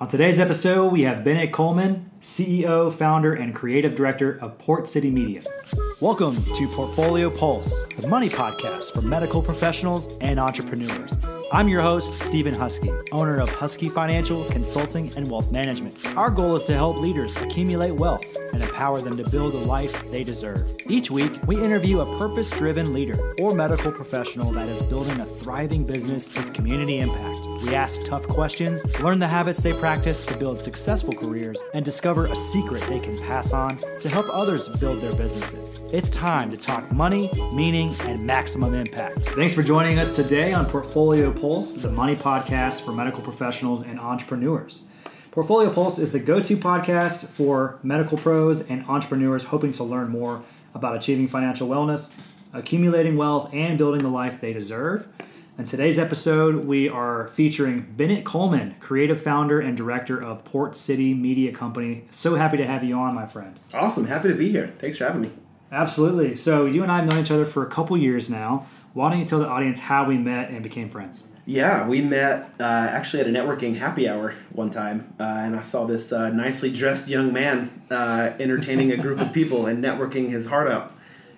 On today's episode, we have Bennett Coleman, CEO, founder, and creative director of Port City Media. Welcome to Portfolio Pulse, the money podcast for medical professionals and entrepreneurs. I'm your host, Stephen Huskey, owner of Huskey Financial Consulting and Wealth Management. Our goal is to help leaders accumulate wealth and empower them to build a life they deserve. Each week, we interview a purpose driven leader or medical professional that is building a thriving business with community impact. We ask tough questions, learn the habits they practice to build successful careers, and discover a secret they can pass on to help others build their businesses. It's time to talk money, meaning, and maximum impact. Thanks for joining us today on Portfolio Pulse, the money podcast for medical professionals and entrepreneurs. Portfolio Pulse is the go to podcast for medical pros and entrepreneurs hoping to learn more about achieving financial wellness, accumulating wealth, and building the life they deserve. In today's episode, we are featuring Bennett Coleman, creative founder and director of Port City Media Company. So happy to have you on, my friend. Awesome. Happy to be here. Thanks for having me. Absolutely. So, you and I have known each other for a couple years now. Why don't you tell the audience how we met and became friends? Yeah, we met uh, actually at a networking happy hour one time, uh, and I saw this uh, nicely dressed young man uh, entertaining a group of people and networking his heart out.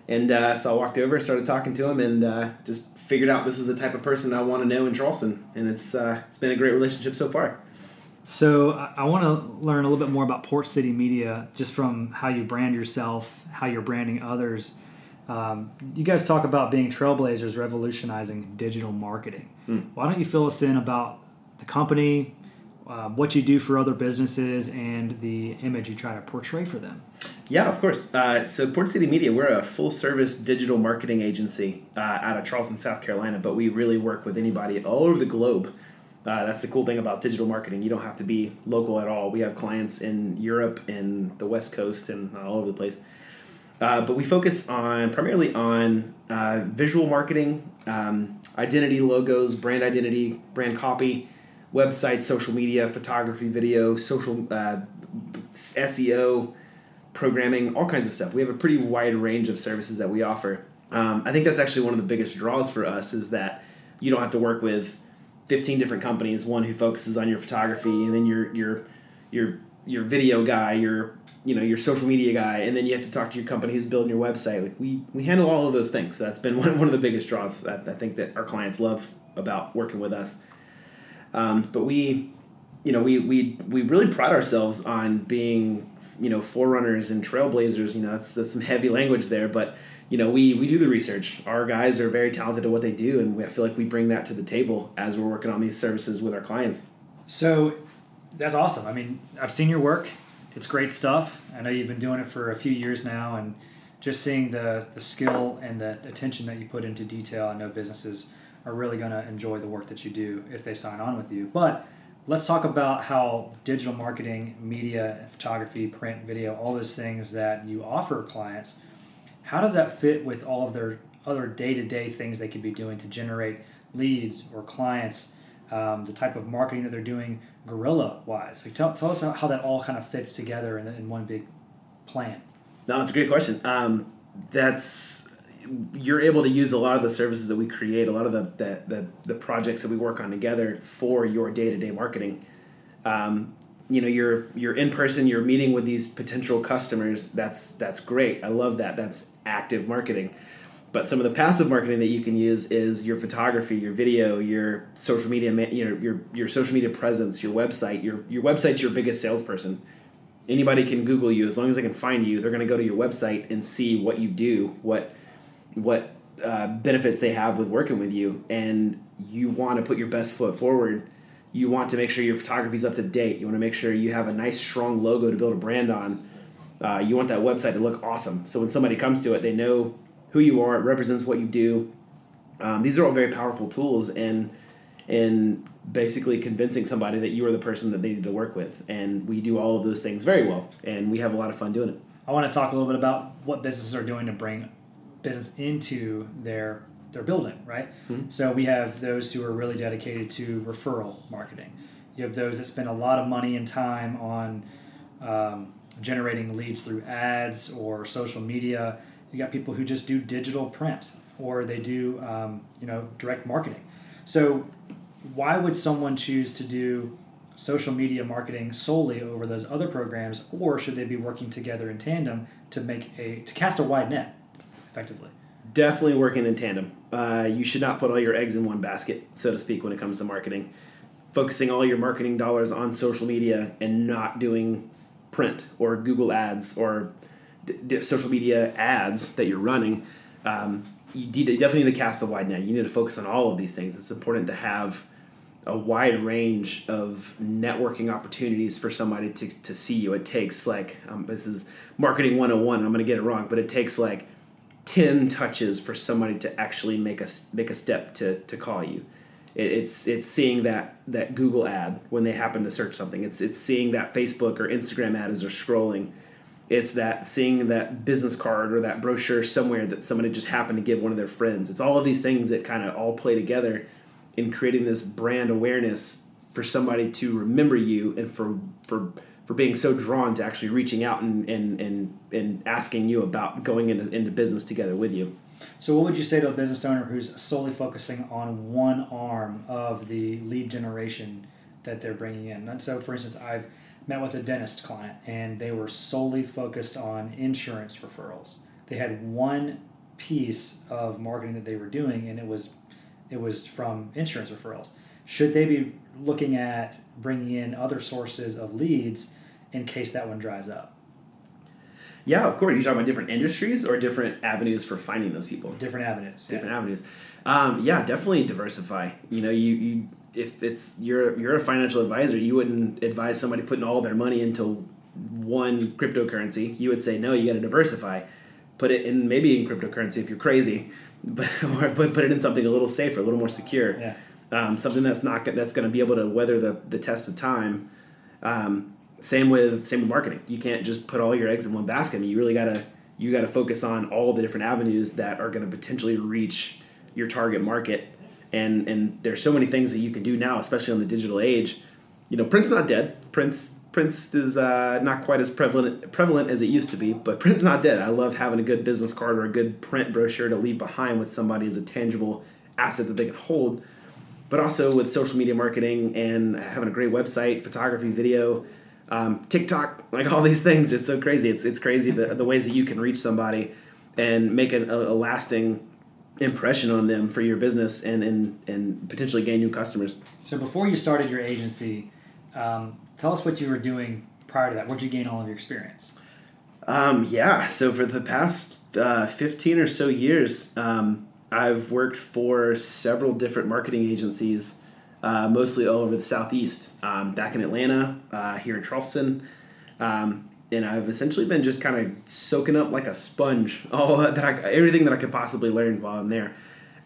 And uh, so I walked over, started talking to him, and uh, just figured out this is the type of person I want to know in Charleston. And it's it's been a great relationship so far. So I want to learn a little bit more about Port City Media, just from how you brand yourself, how you're branding others um, you guys talk about being trailblazers, revolutionizing digital marketing. Mm. Why don't you fill us in about the company, uh, what you do for other businesses, and the image you try to portray for them? Yeah, of course. Uh, so, Port City Media, we're a full service digital marketing agency uh, out of Charleston, South Carolina, but we really work with anybody all over the globe. Uh, that's the cool thing about digital marketing. You don't have to be local at all. We have clients in Europe and the West Coast and all over the place. Uh, but we focus on primarily on uh, visual marketing, um, identity, logos, brand identity, brand copy, websites, social media, photography, video, social uh, SEO, programming, all kinds of stuff. We have a pretty wide range of services that we offer. Um, I think that's actually one of the biggest draws for us is that you don't have to work with 15 different companies, one who focuses on your photography, and then your your your your video guy, your you know your social media guy and then you have to talk to your company who's building your website like we we handle all of those things so that's been one, one of the biggest draws that i think that our clients love about working with us um, but we you know we, we we really pride ourselves on being you know forerunners and trailblazers. You know that's, that's some heavy language there but you know we we do the research. Our guys are very talented at what they do and we, i feel like we bring that to the table as we're working on these services with our clients. So that's awesome. I mean i've seen your work. It's great stuff. I know you've been doing it for a few years now, and just seeing the the skill and the attention that you put into detail, I know businesses are really going to enjoy the work that you do if they sign on with you. But let's talk about how digital marketing, media, photography, print, video, all those things that you offer clients, how does that fit with all of their other day to day things they could be doing to generate leads or clients? Um, the type of marketing that they're doing guerrilla wise? Like tell, tell us how that all kind of fits together in, in one big plan. No, that's a great question. Um, that's you're able to use a lot of the services that we create, a lot of the the, the, the projects that we work on together for your day to day marketing. Um, you know, you're you're in person, you're meeting with these potential customers. That's that's great. I love that. That's active marketing. But some of the passive marketing that you can use is your photography, your video, your social media, you know, your your social media presence, your website. Your your website's your biggest salesperson. Anybody can Google you as long as they can find you. They're going to go to your website and see what you do, what what uh, benefits they have with working with you, and you want to put your best foot forward. You want to make sure your photography's up to date. You want to make sure you have a nice, strong logo to build a brand on. Uh, you want that website to look awesome. So when somebody comes to it, they know who you are. It represents what you do. Um, these are all very powerful tools and in basically convincing somebody that you are the person that they need to work with. And we do all of those things very well, and we have a lot of fun doing it. I want to talk a little bit about what businesses are doing to bring business into their their building, right? Mm-hmm. So we have those who are really dedicated to referral marketing. You have those that spend a lot of money and time on um, generating leads through ads or social media you got people who just do digital print or they do um, you know direct marketing. So why would someone choose to do social media marketing solely over those other programs, or should they be working together in tandem to make a to cast a wide net, effectively? Definitely working in tandem. Uh, you should not put all your eggs in one basket, so to speak, when it comes to marketing. Focusing all your marketing dollars on social media and not doing print or Google ads or d- d- social media ads that you're running. Um, you, d- you definitely need to cast a wide net. You need to focus on all of these things. It's important to have a wide range of networking opportunities for somebody to, to see you. It takes like, um, this is marketing 101, I'm going to get it wrong, but it takes like 10 touches for somebody to actually make a, make a step to, to call you. It, it's, it's seeing that, that Google ad when they happen to search something. It's, it's seeing that Facebook or Instagram ad as they're scrolling. It's that seeing that business card or that brochure somewhere that somebody just happened to give one of their friends. It's all of these things that kind of all play together in creating this brand awareness for somebody to remember you and for for for being so drawn to actually reaching out and and and, and asking you about going into, into business together with you. So, what would you say to a business owner who's solely focusing on one arm of the lead generation that they're bringing in? And so, for instance, I've met with a dentist client and they were solely focused on insurance referrals. They had one piece of marketing that they were doing, and it was it was from insurance referrals. Should they be looking at bringing in other sources of leads in case that one dries up? Yeah, of course. You're talking about different industries or different avenues for finding those people. Different avenues. Different yeah. avenues. Um, yeah, definitely diversify. You know, you, you if it's you're you're a financial advisor, you wouldn't advise somebody putting all their money into one cryptocurrency. You would say no, you got to diversify. Put it in maybe in cryptocurrency if you're crazy, but or put put it in something a little safer, a little more secure. Yeah. Um, something that's not that's going to be able to weather the, the test of time. Um, same with same with marketing. You can't just put all your eggs in one basket. I mean, you really gotta you gotta focus on all the different avenues that are going to potentially reach your target market. And and there's so many things that you can do now, especially on the digital age. You know, print's not dead. Print's print's is uh, not quite as prevalent prevalent as it used to be, but print's not dead. I love having a good business card or a good print brochure to leave behind with somebody as a tangible asset that they can hold. But also with social media marketing and having a great website, photography, video, um, TikTok, like all these things, it's so crazy. It's it's crazy the, the ways that you can reach somebody and make a, a lasting impression on them for your business and, and and potentially gain new customers. So before you started your agency, um, tell us what you were doing prior to that. Where'd you gain all of your experience? Um, yeah, so for the past uh, 15 or so years, um, I've worked for several different marketing agencies, uh, mostly all over the Southeast, um, back in Atlanta, uh, here in Charleston. Um, and I've essentially been just kind of soaking up like a sponge all that I, everything that I could possibly learn while I'm there.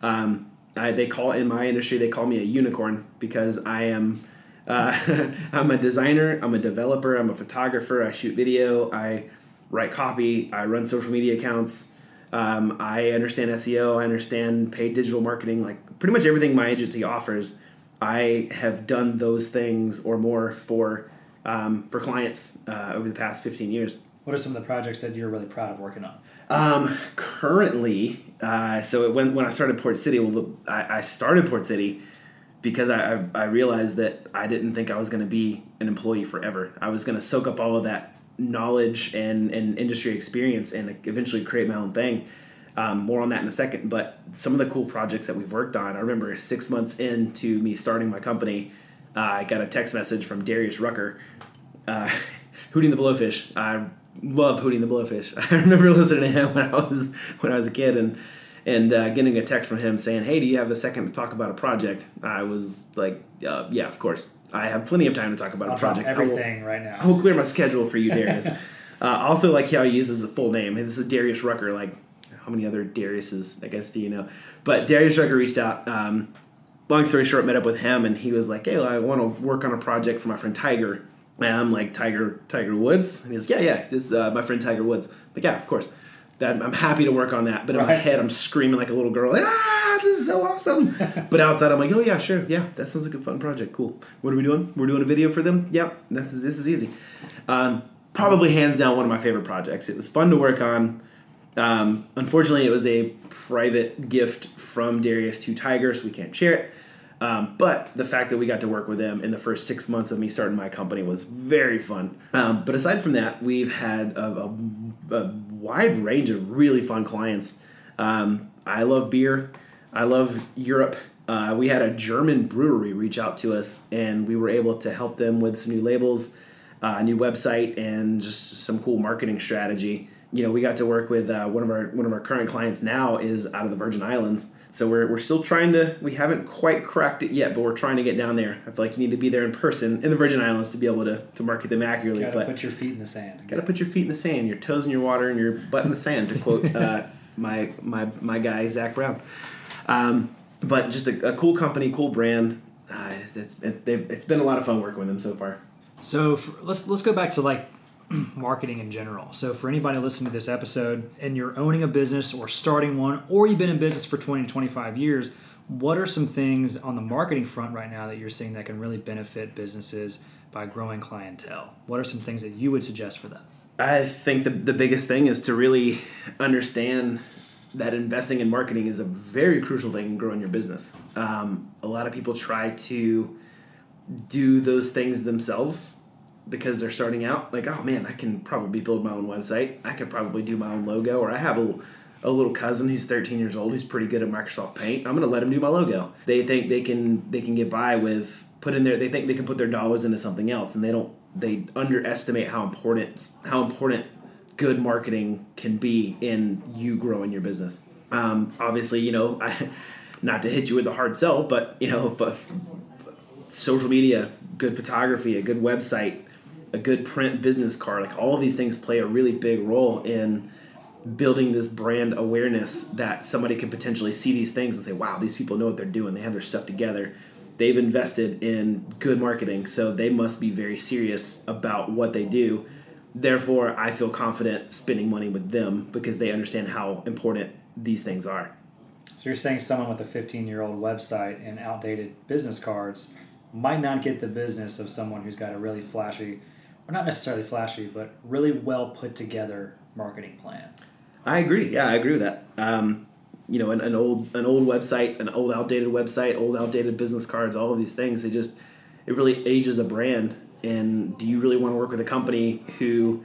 Um, I, they call in my industry they call me a unicorn because I am uh, I'm a designer, I'm a developer, I'm a photographer. I shoot video, I write copy, I run social media accounts. Um, I understand SEO, I understand paid digital marketing, like pretty much everything my agency offers. I have done those things or more for um, for clients uh, over the past 15 years. What are some of the projects that you're really proud of working on? Um, currently, uh, so it, when, when I started Port City, well, I, I started Port City because I, I, I realized that I didn't think I was going to be an employee forever. I was going to soak up all of that knowledge and, and industry experience and eventually create my own thing. Um, more on that in a second. But some of the cool projects that we've worked on, I remember six months into me starting my company, uh, I got a text message from Darius Rucker, uh, Hootie & the Blowfish. I love Hootie & the Blowfish. I remember listening to him when I was when I was a kid and and uh, getting a text from him saying, "Hey, do you have a second to talk about a project?" I was like, uh, "Yeah, of course. I have plenty of time to talk about I'll a project. everything will, right now. I will clear my schedule for you, Darius." uh, also, like how he uses a full name. This is Darius Rucker. Like, how many other Dariuses? I guess do you know? But Darius Rucker reached out. Um, long story short, met up with him, and he was like, "Hey, I want to work on a project for my friend Tiger." And I'm like, "Tiger, Tiger Woods?" And he's, "Yeah, yeah, this is uh, my friend Tiger Woods." Like, yeah, of course. That I'm happy to work on that, but in my head, I'm screaming like a little girl, like, "Ah, this is so awesome!" but outside, I'm like, "Oh yeah, sure, yeah, that sounds like a fun project. Cool. What are we doing? We're doing a video for them. Yep, this is this is easy. Um, probably hands down one of my favorite projects. It was fun to work on. Um, unfortunately, it was a private gift from Darius to Tiger, so we can't share it. Um, but the fact that we got to work with them in the first six months of me starting my company was very fun. Um, but aside from that, we've had a, a, a wide range of really fun clients. Um, I love beer. I love Europe. Uh, we had a German brewery reach out to us, and we were able to help them with some new labels, uh, a new website, and just some cool marketing strategy. You know, we got to work with uh, one of our one of our current clients now is out of the Virgin Islands, so we're, we're still trying to. We haven't quite cracked it yet, but we're trying to get down there. I feel like you need to be there in person in the Virgin Islands to be able to, to market them accurately. Gotta but put your feet in the sand. Got to put your feet in the sand, your toes in your water, and your butt in the sand. To quote uh, my my my guy Zac Brown. Um, but just a, a, cool company, cool brand. Uh, it's it, it's been a lot of fun working with them so far. So for, let's let's go back to like marketing in general. So for anybody listening to this episode and you're owning a business or starting one, or you've been in business for 20 to 25 years, what are some things on the marketing front right now that you're seeing that can really benefit businesses by growing clientele? What are some things that you would suggest for them? I think the, the biggest thing is to really understand that investing in marketing is a very crucial thing in growing your business. Um, a lot of people try to do those things themselves because they're starting out. Like, oh man, I can probably build my own website. I could probably do my own logo, or I have a a little cousin who's 13 years old who's pretty good at Microsoft Paint. I'm gonna let him do my logo. They think they can they can get by with put in there. They think they can put their dollars into something else, and they don't. They underestimate how important how important good marketing can be in you growing your business. Um, obviously, you know, I, not to hit you with the hard sell, but you know, but social media, good photography, a good website, a good print business card, like all of these things play a really big role in building this brand awareness that somebody can potentially see these things and say, wow, these people know what they're doing. They have their stuff together. They've invested in good marketing, so they must be very serious about what they do Therefore, I feel confident spending money with them because they understand how important these things are. So you're saying someone with a 15 year old website and outdated business cards might not get the business of someone who's got a really flashy, or not necessarily flashy, but really well put together marketing plan. I agree. Yeah, I agree with that. Um, you know, an, an old an old website, an old outdated website, old outdated business cards, all of these things. It just it really ages a brand and do you really want to work with a company who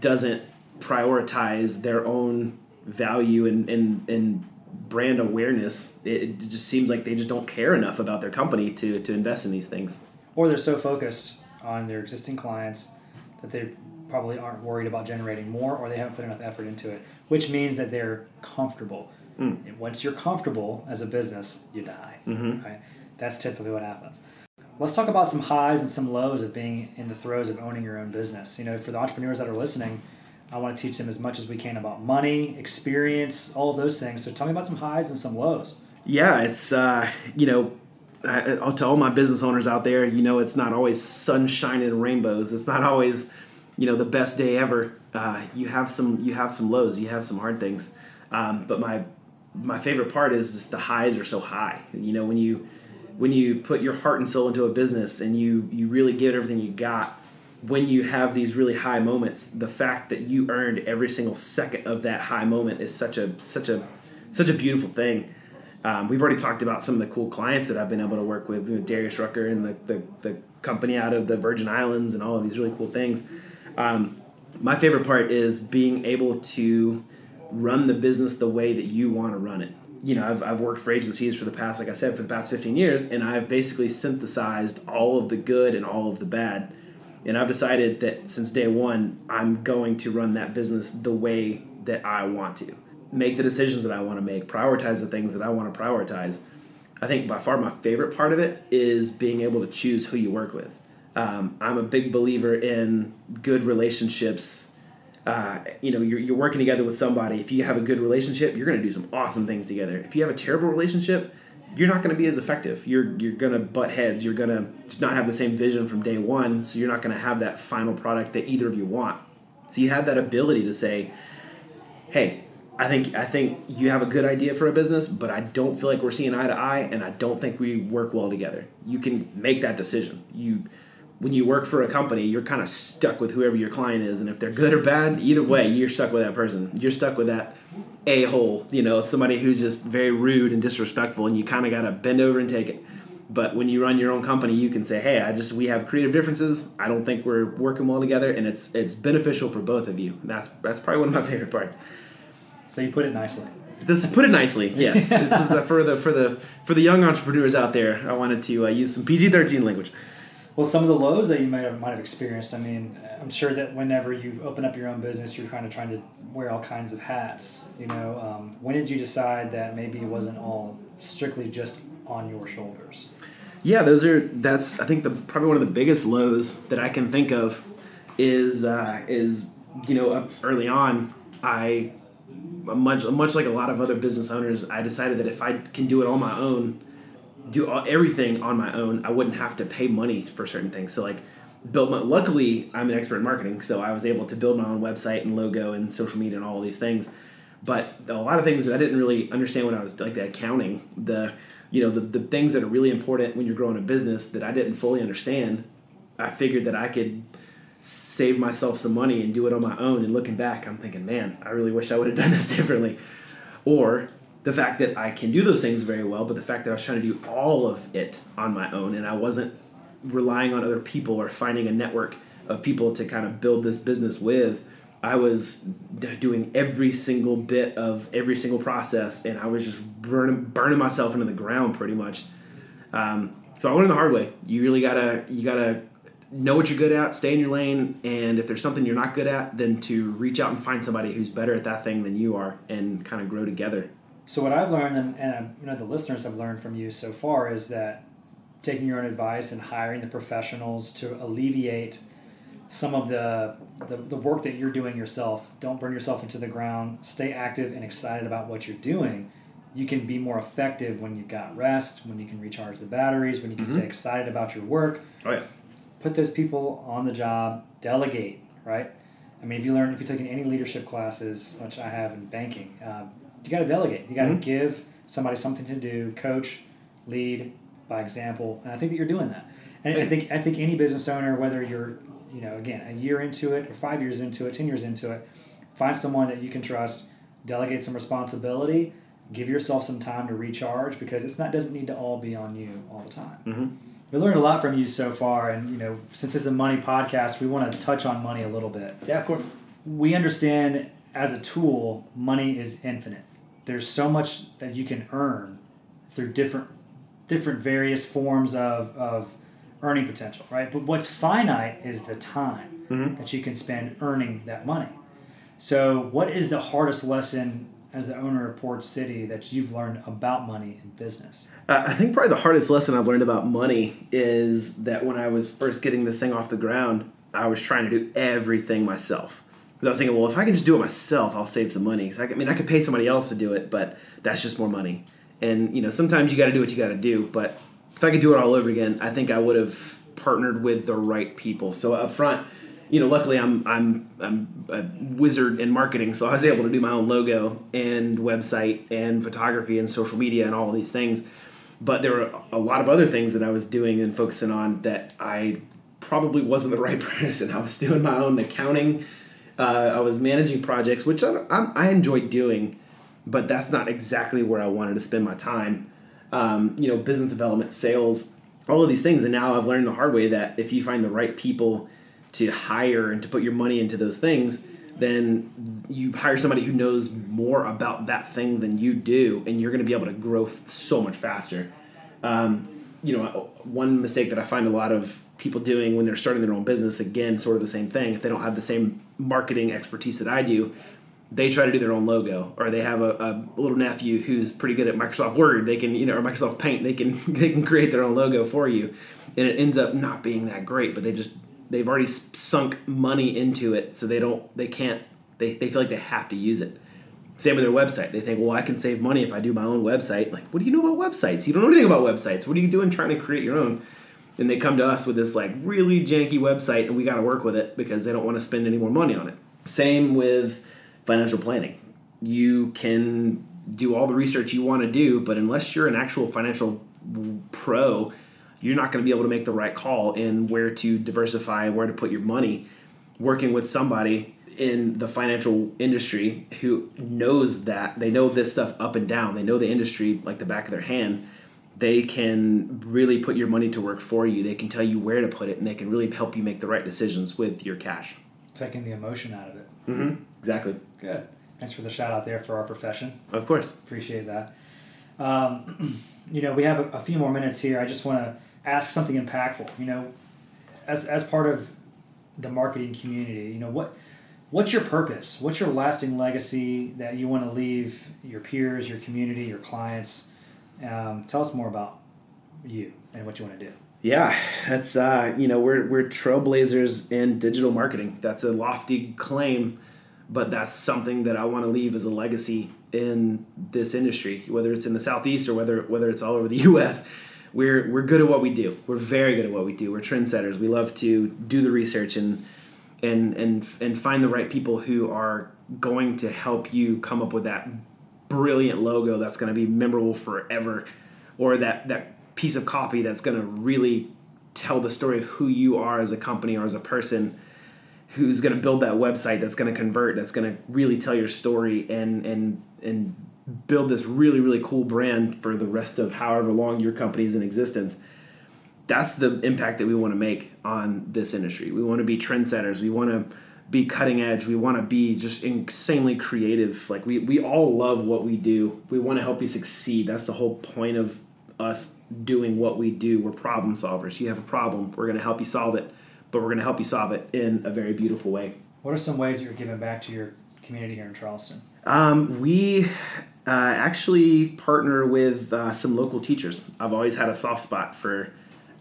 doesn't prioritize their own value and, and, and brand awareness it, it just seems like they just don't care enough about their company to, to invest in these things or they're so focused on their existing clients that they probably aren't worried about generating more or they haven't put enough effort into it which means that they're comfortable mm. once you're comfortable as a business you die mm-hmm. right that's typically what happens let's talk about some highs and some lows of being in the throes of owning your own business. You know, for the entrepreneurs that are listening, I want to teach them as much as we can about money, experience, all of those things. So tell me about some highs and some lows. Yeah, it's uh, you know, I, tell all my business owners out there, you know, it's not always sunshine and rainbows. It's not always, you know, the best day ever. Uh, you have some you have some lows. You have some hard things. Um, but my my favorite part is just the highs are so high. You know, when you when you put your heart and soul into a business and you you really give everything you got when you have these really high moments the fact that you earned every single second of that high moment is such a such a such a beautiful thing um, we've already talked about some of the cool clients that I've been able to work with, with Darius Rucker and the, the, the, company out of the Virgin Islands and all of these really cool things. Um, my favorite part is being able to run the business the way that you want to run it you know, I've, I've worked for agencies for the past, like I said, for the past 15 years, and I've basically synthesized all of the good and all of the bad. And I've decided that since day one, I'm going to run that business the way that I want to. Make the decisions that I want to make, prioritize the things that I want to prioritize. I think by far my favorite part of it is being able to choose who you work with. Um, I'm a big believer in good relationships. Uh, you know you're, you're working together with somebody. If you have a good relationship you're going to do some awesome things together. If you have a terrible relationship you're not going to be as effective. You're you're going to butt heads. You're going to just not have the same vision from day one so you're not going to have that final product that either of you want. So you have that ability to say hey I think I think you have a good idea for a business, but I don't feel like we're seeing eye to eye, and I don't think we work well together. You can make that decision. You when you work for a company, you're kind of stuck with whoever your client is, and if they're good or bad, either way, you're stuck with that person. You're stuck with that a hole, you know, somebody who's just very rude and disrespectful, and you kind of got to bend over and take it. But when you run your own company, you can say, "Hey, I just we have creative differences. I don't think we're working well together, and it's it's beneficial for both of you." That's that's probably one of my favorite parts. So you put it nicely. This put it nicely. Yes, this is uh, for the for the for the young entrepreneurs out there. I wanted to uh, use some PG thirteen language. Well, some of the lows that you might have might have experienced. I mean, I'm sure that whenever you open up your own business, you're kind of trying to wear all kinds of hats. You know, um, when did you decide that maybe it wasn't all strictly just on your shoulders? Yeah, those are that's I think the probably one of the biggest lows that I can think of is uh, is you know up early on I much much like a lot of other business owners I decided that if I can do it on my own do all, everything on my own, I wouldn't have to pay money for certain things. So like build my luckily I'm an expert in marketing, so I was able to build my own website and logo and social media and all these things. But a lot of things that I didn't really understand when I was like the accounting, the you know, the, the things that are really important when you're growing a business that I didn't fully understand, I figured that I could save myself some money and do it on my own. And looking back, I'm thinking, man, I really wish I would have done this differently. Or the fact that I can do those things very well, but the fact that I was trying to do all of it on my own and I wasn't relying on other people or finding a network of people to kind of build this business with. I was doing every single bit of every single process, and I was just burning burning myself into the ground pretty much. Um, so I learned the hard way. You really gotta you gotta know what you're good at, stay in your lane, and if there's something you're not good at, then to reach out and find somebody who's better at that thing than you are, and kind of grow together. So what I've learned, and, and you know the listeners have learned from you so far, is that taking your own advice and hiring the professionals to alleviate some of the, the, the work that you're doing yourself. Don't burn yourself into the ground. Stay active and excited about what you're doing. You can be more effective when you've got rest, when you can recharge the batteries, when you can mm-hmm. stay excited about your work. Oh yeah. Put those people on the job. Delegate, right? I mean, if you learn, if you're taking any leadership classes, which I have in banking, um, you got to delegate. You got to mm-hmm. give somebody something to do, coach, lead by example, and I think that you're doing that. And I think I think any business owner, whether you're you know again a year into it or five years into it, ten years into it, find someone that you can trust, delegate some responsibility, give yourself some time to recharge because it's not doesn't need to all be on you all the time. Mm-hmm. We learned a lot from you so far, and you know since it's a money podcast, we want to touch on money a little bit. Yeah, of course. We understand as a tool, money is infinite there's so much that you can earn through different different various forms of, of earning potential, right? But what's finite is the time mm-hmm. that you can spend earning that money. So, what is the hardest lesson as the owner of Port City that you've learned about money and business? Uh, I think probably the hardest lesson I've learned about money is that when I was first getting this thing off the ground, I was trying to do everything myself. Because I was thinking, well, if I can just do it myself, I'll save some money. So I, I mean, I could pay somebody else to do it, but that's just more money. And you know, sometimes you got to do what you got to do. But if I could do it all over again, I think I would have partnered with the right people. So up front, you know, luckily I'm I'm I'm a wizard in marketing, so I was able to do my own logo and website and photography and social media and all these things. But there were a lot of other things that I was doing and focusing on that I probably wasn't the right person. I was doing my own accounting uh, I was managing projects, which I, I, I enjoyed doing, but that's not exactly where I wanted to spend my time. Um, you know, business development, sales, all of these things. And now I've learned the hard way that if you find the right people to hire and to put your money into those things, then you hire somebody who knows more about that thing than you do, and you're going to be able to grow f- so much faster. Um, you know, one mistake that I find a lot of people doing when they're starting their own business, again, sort of the same thing. If they don't have the same marketing expertise that I do, they try to do their own logo, or they have a, a, little nephew who's pretty good at Microsoft Word. They can, you know, or Microsoft Paint. They can they can create their own logo for you, and it ends up not being that great. But they just they've already sunk money into it, so they don't they can't they, they feel like they have to use it. Same with their website. They think, well, I can save money if I do my own website. Like, what do you know about websites? You don't know anything about websites. What are you doing trying to create your own? and they come to us with this like really janky website and we got to work with it because they don't want to spend any more money on it same with financial planning you can do all the research you want to do but unless you're an actual financial pro you're not going to be able to make the right call in where to diversify and where to put your money working with somebody in the financial industry who knows that they know this stuff up and down they know the industry like the back of their hand they can really put your money to work for you. They can tell you where to put it, and they can really help you make the right decisions with your cash. Taking the emotion out of it. Mm-hmm. Exactly. Good. Thanks for the shout out there for our profession. Of course. Appreciate that. Um, you know, we have a, a, few more minutes here. I just want to ask something impactful. You know, as, as part of the marketing community, you know, what what's your purpose? What's your lasting legacy that you want to leave your peers, your community, your clients? Um, tell us more about you and what you want to do. Yeah, that's uh, you know we're we're trailblazers in digital marketing. That's a lofty claim, but that's something that I want to leave as a legacy in this industry, whether it's in the southeast or whether whether it's all over the U.S. We're we're good at what we do. We're very good at what we do. We're trendsetters. We love to do the research and and and and find the right people who are going to help you come up with that brilliant logo that's going to be memorable forever, or that that piece of copy that's going to really tell the story of who you are as a company or as a person who's going to build that website that's going to convert that's going to really tell your story and and and build this really really cool brand for the rest of however long your company is in existence that's the impact that we want to make on this industry. We want to be trendsetters. We want to be cutting edge. We want to be just insanely creative. Like we, we all love what we do. We want to help you succeed. That's the whole point of us doing what we do. We're problem solvers. You have a problem. We're going to help you solve it but we're going to help you solve it in a very beautiful way. What are some ways that you're giving back to your community here in charleston? Um, we uh, actually partner with uh, some local teachers. I've always had a soft spot for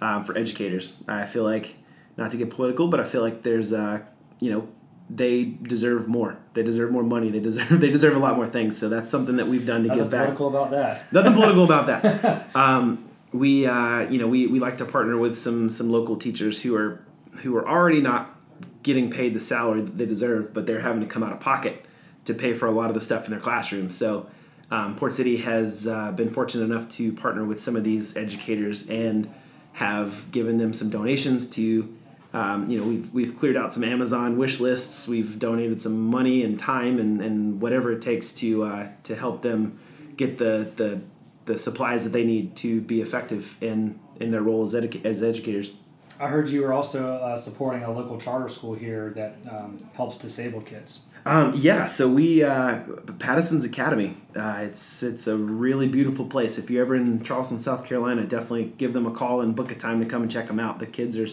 um, for educators. I feel like not to get political, but I feel like there's uh, you know they deserve more. They deserve more money. They deserve they deserve a lot more things. So that's something that we've done to Nothing give back. Nothing political about that. Nothing political about that. Um, we uh, you know we, we like to partner with some some local teachers who are who are already not getting paid the salary that they deserve, but they're having to come out of pocket to pay for a lot of the stuff in their classrooms. So um, Port City has uh, been fortunate enough to partner with some of these educators and have given them some donations to. Um, you know, we've, we've cleared out some Amazon wish lists. We've donated some money and time and, and whatever it takes to uh, to help them get the, the the supplies that they need to be effective in in their role as, edu- as educators. I heard you were also uh, supporting a local charter school here that um, helps disabled kids. Um, yeah, so we uh, Pattison's Academy. Uh, it's it's a really beautiful place. If you're ever in Charleston, South Carolina, definitely give them a call and book a time to come and check them out. The kids are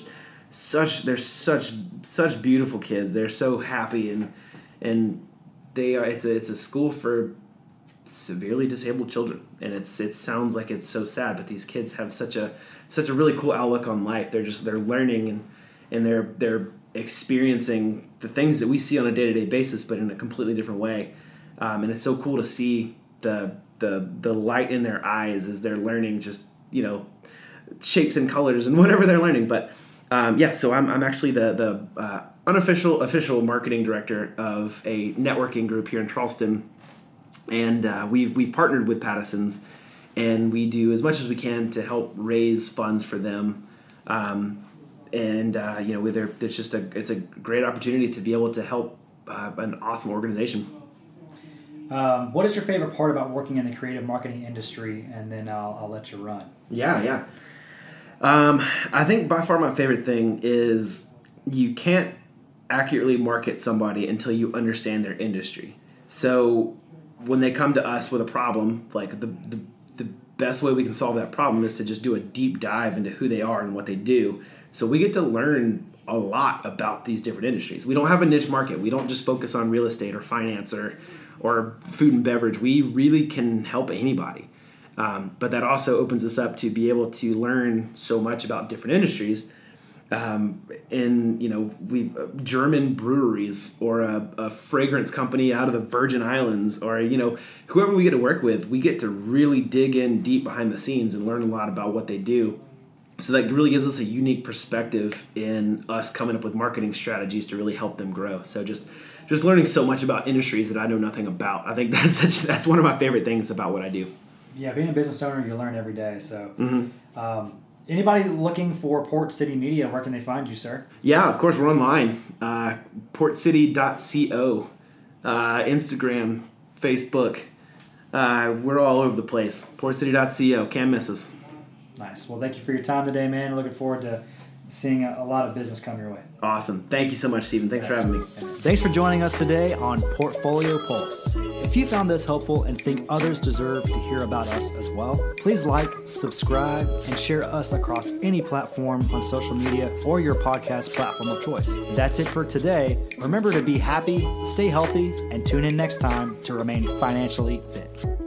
such they're such such beautiful kids. They're so happy and and they are. It's a it's a school for severely disabled children, and it's it sounds like it's so sad, but these kids have such a such a really cool outlook on life. They're just they're learning and and they're they're experiencing the things that we see on a day to day basis, but in a completely different way. Um, and it's so cool to see the the the light in their eyes as they're learning just you know shapes and colors and whatever they're learning. But um, yeah, so I'm, I'm actually the the uh, unofficial official marketing director of a networking group here in Charleston, and uh, we've we've partnered with Pattison's, and we do as much as we can to help raise funds for them. Um, and uh, you know, there, it's just a it's a great opportunity to be able to help uh, an awesome organization. Um, what is your favorite part about working in the creative marketing industry? And then I'll, I'll let you run. Yeah, yeah. Um, I think by far my favorite thing is you can't accurately market somebody until you understand their industry. So when they come to us with a problem, like the, the, the best way we can solve that problem is to just do a deep dive into who they are and what they do so we get to learn a lot about these different industries. We don't have a niche market. We don't just focus on real estate or finance or or food and beverage. We really can help anybody. Um, but that also opens us up to be able to learn so much about different industries. Um, in you know we uh, German breweries or a, a, fragrance company out of the Virgin Islands or you know whoever we get to work with, we get to really dig in deep behind the scenes and learn a lot about what they do so that really gives us a unique perspective in us coming up with marketing strategies to really help them grow. So just just learning so much about industries that i know nothing about. I think that's such that's one of my favorite things about what i do. Yeah being a business owner you learn every day so. Mm-hmm. um, anybody looking for port city media where can they find you sir? Yeah of course we're online uh, portcity.co uh, instagram facebook uh, we're all over the place. portcity.co can't miss us Nice. Well, thank you for your time today, man. Looking forward to seeing a, a lot of business come your way. Awesome. Thank you so much, Stephen. Thanks for having me. Thanks for joining us today on Portfolio Pulse. If you found this helpful and think others deserve to hear about us as well, please like, subscribe, and share us across any platform on social media or your podcast platform of choice. That's it for today. Remember to be happy, stay healthy, and tune in next time to remain financially fit.